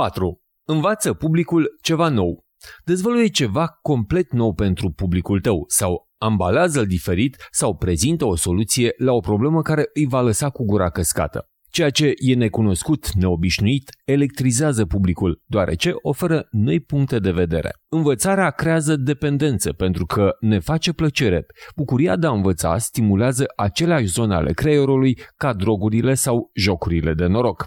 4. Învață publicul ceva nou. Dezvăluie ceva complet nou pentru publicul tău sau ambalează-l diferit sau prezintă o soluție la o problemă care îi va lăsa cu gura căscată. Ceea ce e necunoscut, neobișnuit, electrizează publicul, deoarece oferă noi puncte de vedere. Învățarea creează dependență pentru că ne face plăcere. Bucuria de a învăța stimulează aceleași zone ale creierului ca drogurile sau jocurile de noroc.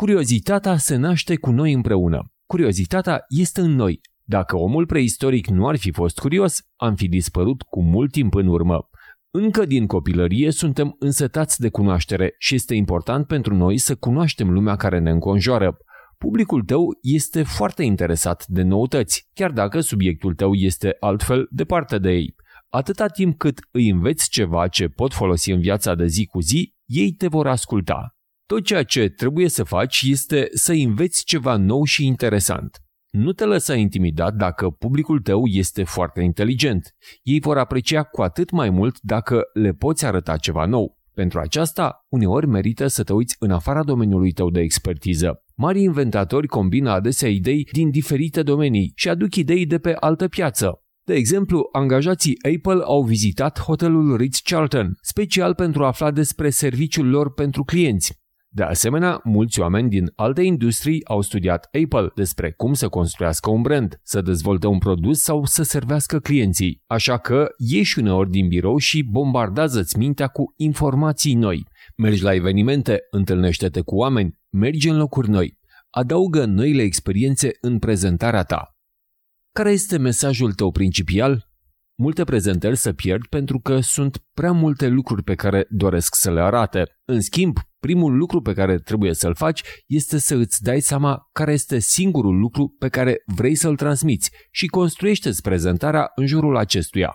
Curiozitatea se naște cu noi împreună. Curiozitatea este în noi. Dacă omul preistoric nu ar fi fost curios, am fi dispărut cu mult timp în urmă. Încă din copilărie suntem însetați de cunoaștere și este important pentru noi să cunoaștem lumea care ne înconjoară. Publicul tău este foarte interesat de noutăți, chiar dacă subiectul tău este altfel departe de ei. Atâta timp cât îi înveți ceva ce pot folosi în viața de zi cu zi, ei te vor asculta. Tot ceea ce trebuie să faci este să înveți ceva nou și interesant. Nu te lăsa intimidat dacă publicul tău este foarte inteligent. Ei vor aprecia cu atât mai mult dacă le poți arăta ceva nou. Pentru aceasta, uneori merită să te uiți în afara domeniului tău de expertiză. Mari inventatori combină adesea idei din diferite domenii și aduc idei de pe altă piață. De exemplu, angajații Apple au vizitat hotelul Ritz-Carlton, special pentru a afla despre serviciul lor pentru clienți. De asemenea, mulți oameni din alte industrii au studiat Apple despre cum să construiască un brand, să dezvolte un produs sau să servească clienții. Așa că ieși uneori din birou și bombardează-ți mintea cu informații noi. Mergi la evenimente, întâlnește-te cu oameni, mergi în locuri noi. Adaugă noile experiențe în prezentarea ta. Care este mesajul tău principal? Multe prezentări se pierd pentru că sunt prea multe lucruri pe care doresc să le arate. În schimb, primul lucru pe care trebuie să-l faci este să îți dai seama care este singurul lucru pe care vrei să-l transmiți și construiește-ți prezentarea în jurul acestuia.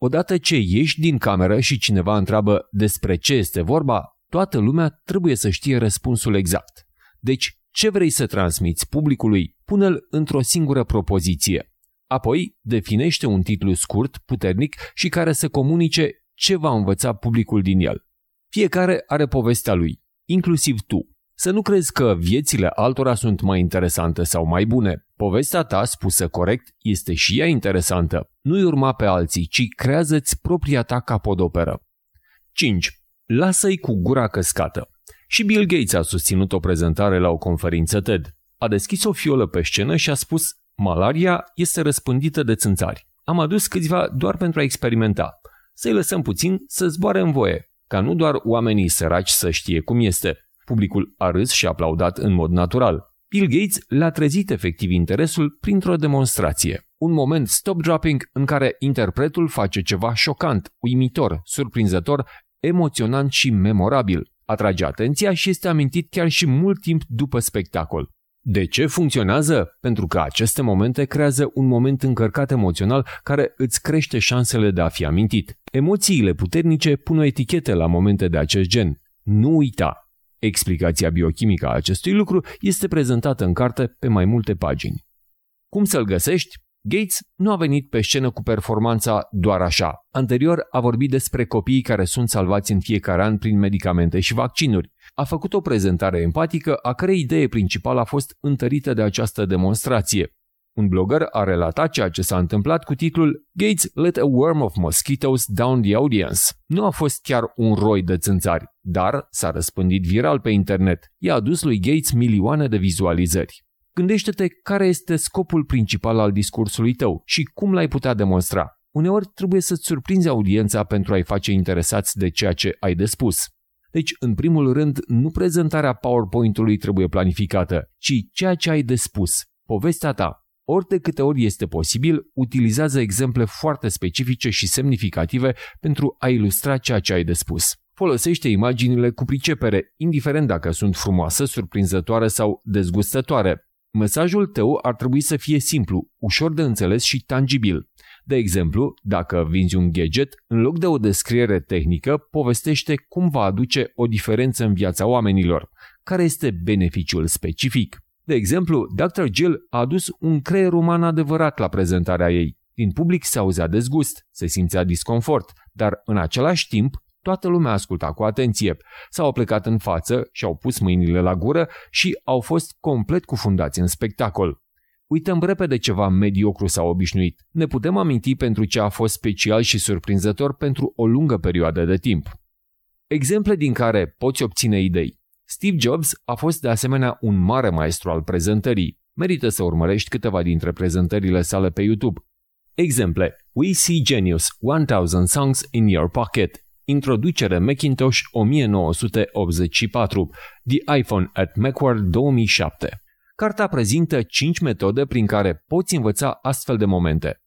Odată ce ieși din cameră și cineva întreabă despre ce este vorba, toată lumea trebuie să știe răspunsul exact. Deci, ce vrei să transmiți publicului, pune-l într-o singură propoziție. Apoi, definește un titlu scurt, puternic și care să comunice ce va învăța publicul din el. Fiecare are povestea lui, inclusiv tu. Să nu crezi că viețile altora sunt mai interesante sau mai bune. Povestea ta, spusă corect, este și ea interesantă. Nu-i urma pe alții, ci creează-ți propria ta capodoperă. 5. Lasă-i cu gura căscată. Și Bill Gates a susținut o prezentare la o conferință TED. A deschis o fiolă pe scenă și a spus Malaria este răspândită de țânțari. Am adus câțiva doar pentru a experimenta. Să-i lăsăm puțin să zboare în voie, ca nu doar oamenii săraci să știe cum este. Publicul a râs și a aplaudat în mod natural. Bill Gates le-a trezit efectiv interesul printr-o demonstrație. Un moment stop-dropping în care interpretul face ceva șocant, uimitor, surprinzător, emoționant și memorabil. Atrage atenția și este amintit chiar și mult timp după spectacol. De ce funcționează? Pentru că aceste momente creează un moment încărcat emoțional care îți crește șansele de a fi amintit. Emoțiile puternice pun o etichetă la momente de acest gen. Nu uita! Explicația biochimică a acestui lucru este prezentată în carte pe mai multe pagini. Cum să-l găsești? Gates nu a venit pe scenă cu performanța doar așa. Anterior a vorbit despre copiii care sunt salvați în fiecare an prin medicamente și vaccinuri. A făcut o prezentare empatică a cărei idee principală a fost întărită de această demonstrație. Un blogger a relatat ceea ce s-a întâmplat cu titlul Gates let a worm of mosquitoes down the audience. Nu a fost chiar un roi de țânțari, dar s-a răspândit viral pe internet. I-a adus lui Gates milioane de vizualizări. Gândește-te care este scopul principal al discursului tău și cum l-ai putea demonstra. Uneori trebuie să-ți surprinzi audiența pentru a-i face interesați de ceea ce ai de spus. Deci, în primul rând, nu prezentarea PowerPoint-ului trebuie planificată, ci ceea ce ai de spus, povestea ta. Ori de câte ori este posibil, utilizează exemple foarte specifice și semnificative pentru a ilustra ceea ce ai de spus. Folosește imaginile cu pricepere, indiferent dacă sunt frumoase, surprinzătoare sau dezgustătoare. Mesajul tău ar trebui să fie simplu, ușor de înțeles și tangibil. De exemplu, dacă vinzi un gadget, în loc de o descriere tehnică, povestește cum va aduce o diferență în viața oamenilor, care este beneficiul specific. De exemplu, Dr. Jill a adus un creier uman adevărat la prezentarea ei. Din public se auzea dezgust, se simțea disconfort, dar în același timp Toată lumea asculta cu atenție. S-au plecat în față și-au pus mâinile la gură și au fost complet cufundați în spectacol. Uităm repede ceva mediocru sau obișnuit. Ne putem aminti pentru ce a fost special și surprinzător pentru o lungă perioadă de timp. Exemple din care poți obține idei. Steve Jobs a fost de asemenea un mare maestru al prezentării. Merită să urmărești câteva dintre prezentările sale pe YouTube. Exemple. We See Genius, 1000 Songs in Your Pocket. Introducere Macintosh 1984. The iPhone at Macworld 2007. Carta prezintă 5 metode prin care poți învăța astfel de momente.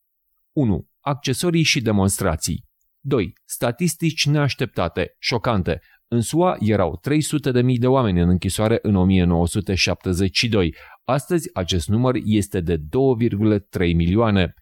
1. Accesorii și demonstrații. 2. Statistici neașteptate, șocante. În SUA erau 300.000 de oameni în închisoare în 1972. Astăzi acest număr este de 2,3 milioane.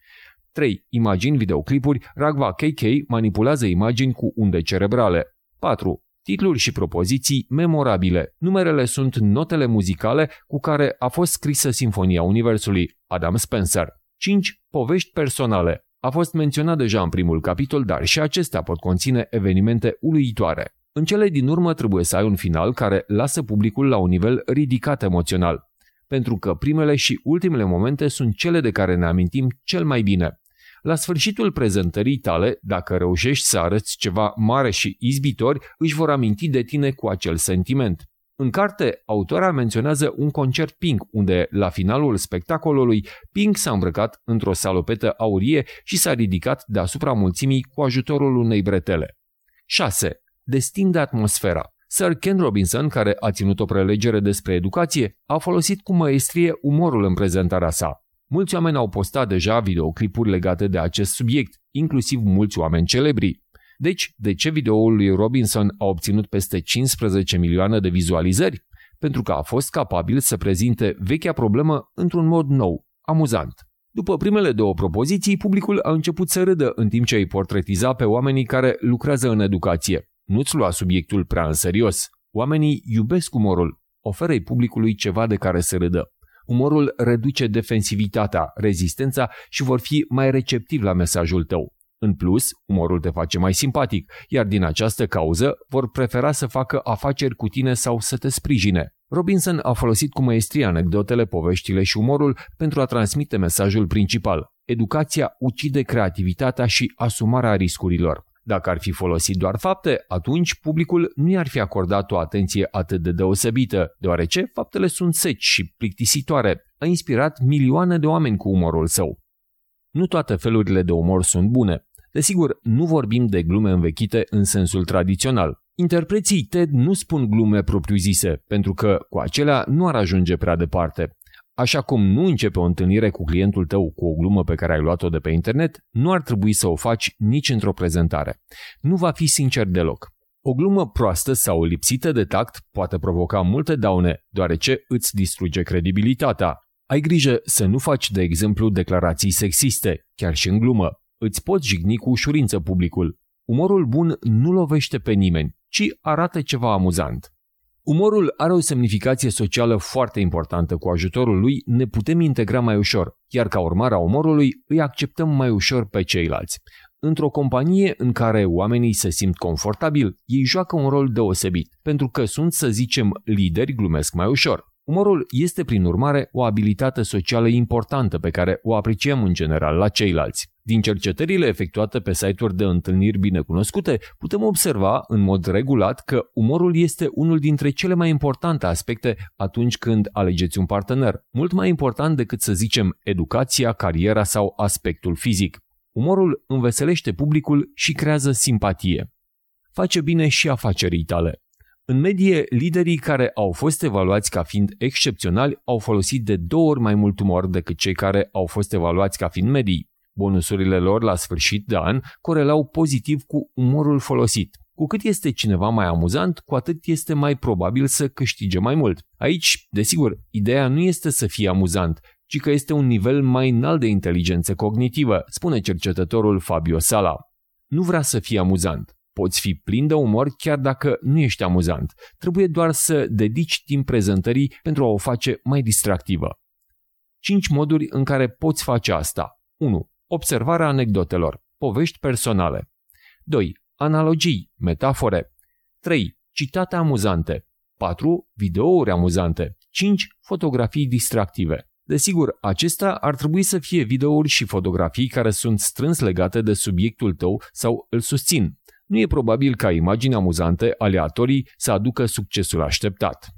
3. Imagini videoclipuri, Ragva KK manipulează imagini cu unde cerebrale. 4. Titluri și propoziții memorabile. Numerele sunt notele muzicale cu care a fost scrisă Sinfonia Universului, Adam Spencer. 5. Povești personale. A fost menționat deja în primul capitol, dar și acestea pot conține evenimente uluitoare. În cele din urmă trebuie să ai un final care lasă publicul la un nivel ridicat emoțional, pentru că primele și ultimele momente sunt cele de care ne amintim cel mai bine. La sfârșitul prezentării tale, dacă reușești să arăți ceva mare și izbitor, își vor aminti de tine cu acel sentiment. În carte, autora menționează un concert Pink, unde, la finalul spectacolului, Pink s-a îmbrăcat într-o salopetă aurie și s-a ridicat deasupra mulțimii cu ajutorul unei bretele. 6. Destin de atmosfera. Sir Ken Robinson, care a ținut o prelegere despre educație, a folosit cu măestrie umorul în prezentarea sa. Mulți oameni au postat deja videoclipuri legate de acest subiect, inclusiv mulți oameni celebri. Deci, de ce videoul lui Robinson a obținut peste 15 milioane de vizualizări? Pentru că a fost capabil să prezinte vechea problemă într-un mod nou, amuzant. După primele două propoziții, publicul a început să râdă în timp ce îi portretiza pe oamenii care lucrează în educație. Nu-ți lua subiectul prea în serios. Oamenii iubesc umorul. Oferă-i publicului ceva de care să râdă. Umorul reduce defensivitatea, rezistența și vor fi mai receptivi la mesajul tău. În plus, umorul te face mai simpatic, iar din această cauză vor prefera să facă afaceri cu tine sau să te sprijine. Robinson a folosit cu maestrie anecdotele, poveștile și umorul pentru a transmite mesajul principal. Educația ucide creativitatea și asumarea riscurilor. Dacă ar fi folosit doar fapte, atunci publicul nu i-ar fi acordat o atenție atât de deosebită, deoarece faptele sunt seci și plictisitoare. A inspirat milioane de oameni cu umorul său. Nu toate felurile de umor sunt bune. Desigur, nu vorbim de glume învechite în sensul tradițional. Interpreții TED nu spun glume propriu-zise, pentru că cu acelea nu ar ajunge prea departe. Așa cum nu începe o întâlnire cu clientul tău cu o glumă pe care ai luat-o de pe internet, nu ar trebui să o faci nici într-o prezentare. Nu va fi sincer deloc. O glumă proastă sau lipsită de tact poate provoca multe daune, deoarece îți distruge credibilitatea. Ai grijă să nu faci, de exemplu, declarații sexiste, chiar și în glumă. Îți poți jigni cu ușurință publicul. Umorul bun nu lovește pe nimeni, ci arată ceva amuzant. Umorul are o semnificație socială foarte importantă. Cu ajutorul lui ne putem integra mai ușor, iar ca urmare a umorului îi acceptăm mai ușor pe ceilalți. Într-o companie în care oamenii se simt confortabil, ei joacă un rol deosebit, pentru că sunt, să zicem, lideri, glumesc mai ușor. Umorul este, prin urmare, o abilitate socială importantă pe care o apreciem în general la ceilalți. Din cercetările efectuate pe site-uri de întâlniri binecunoscute, putem observa în mod regulat că umorul este unul dintre cele mai importante aspecte atunci când alegeți un partener, mult mai important decât să zicem educația, cariera sau aspectul fizic. Umorul înveselește publicul și creează simpatie. Face bine și afacerii tale. În medie, liderii care au fost evaluați ca fiind excepționali au folosit de două ori mai mult umor decât cei care au fost evaluați ca fiind medii. Bonusurile lor la sfârșit de an corelau pozitiv cu umorul folosit. Cu cât este cineva mai amuzant, cu atât este mai probabil să câștige mai mult. Aici, desigur, ideea nu este să fie amuzant, ci că este un nivel mai înalt de inteligență cognitivă, spune cercetătorul Fabio Sala. Nu vrea să fie amuzant. Poți fi plin de umor chiar dacă nu ești amuzant. Trebuie doar să dedici timp prezentării pentru a o face mai distractivă. 5 moduri în care poți face asta. 1. Observarea anecdotelor. Povești personale. 2. Analogii, metafore. 3. Citate amuzante. 4. Videouri amuzante. 5. Fotografii distractive. Desigur, acesta ar trebui să fie videouri și fotografii care sunt strâns legate de subiectul tău sau îl susțin. Nu e probabil ca imagini amuzante, aleatorii, să aducă succesul așteptat.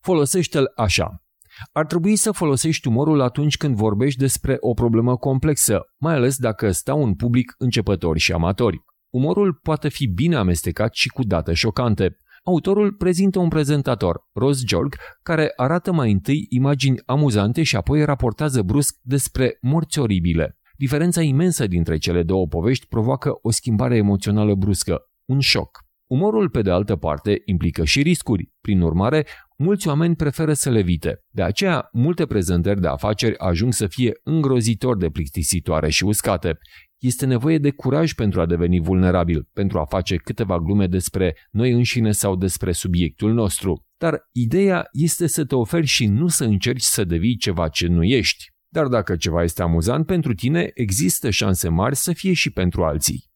Folosește-l așa. Ar trebui să folosești umorul atunci când vorbești despre o problemă complexă, mai ales dacă stau un public începători și amatori. Umorul poate fi bine amestecat și cu date șocante. Autorul prezintă un prezentator, Ross Jorg, care arată mai întâi imagini amuzante și apoi raportează brusc despre morți oribile. Diferența imensă dintre cele două povești provoacă o schimbare emoțională bruscă, un șoc. Umorul, pe de altă parte, implică și riscuri. Prin urmare, mulți oameni preferă să le evite. De aceea, multe prezentări de afaceri ajung să fie îngrozitor de plictisitoare și uscate. Este nevoie de curaj pentru a deveni vulnerabil, pentru a face câteva glume despre noi înșine sau despre subiectul nostru. Dar ideea este să te oferi și nu să încerci să devii ceva ce nu ești. Dar dacă ceva este amuzant pentru tine, există șanse mari să fie și pentru alții.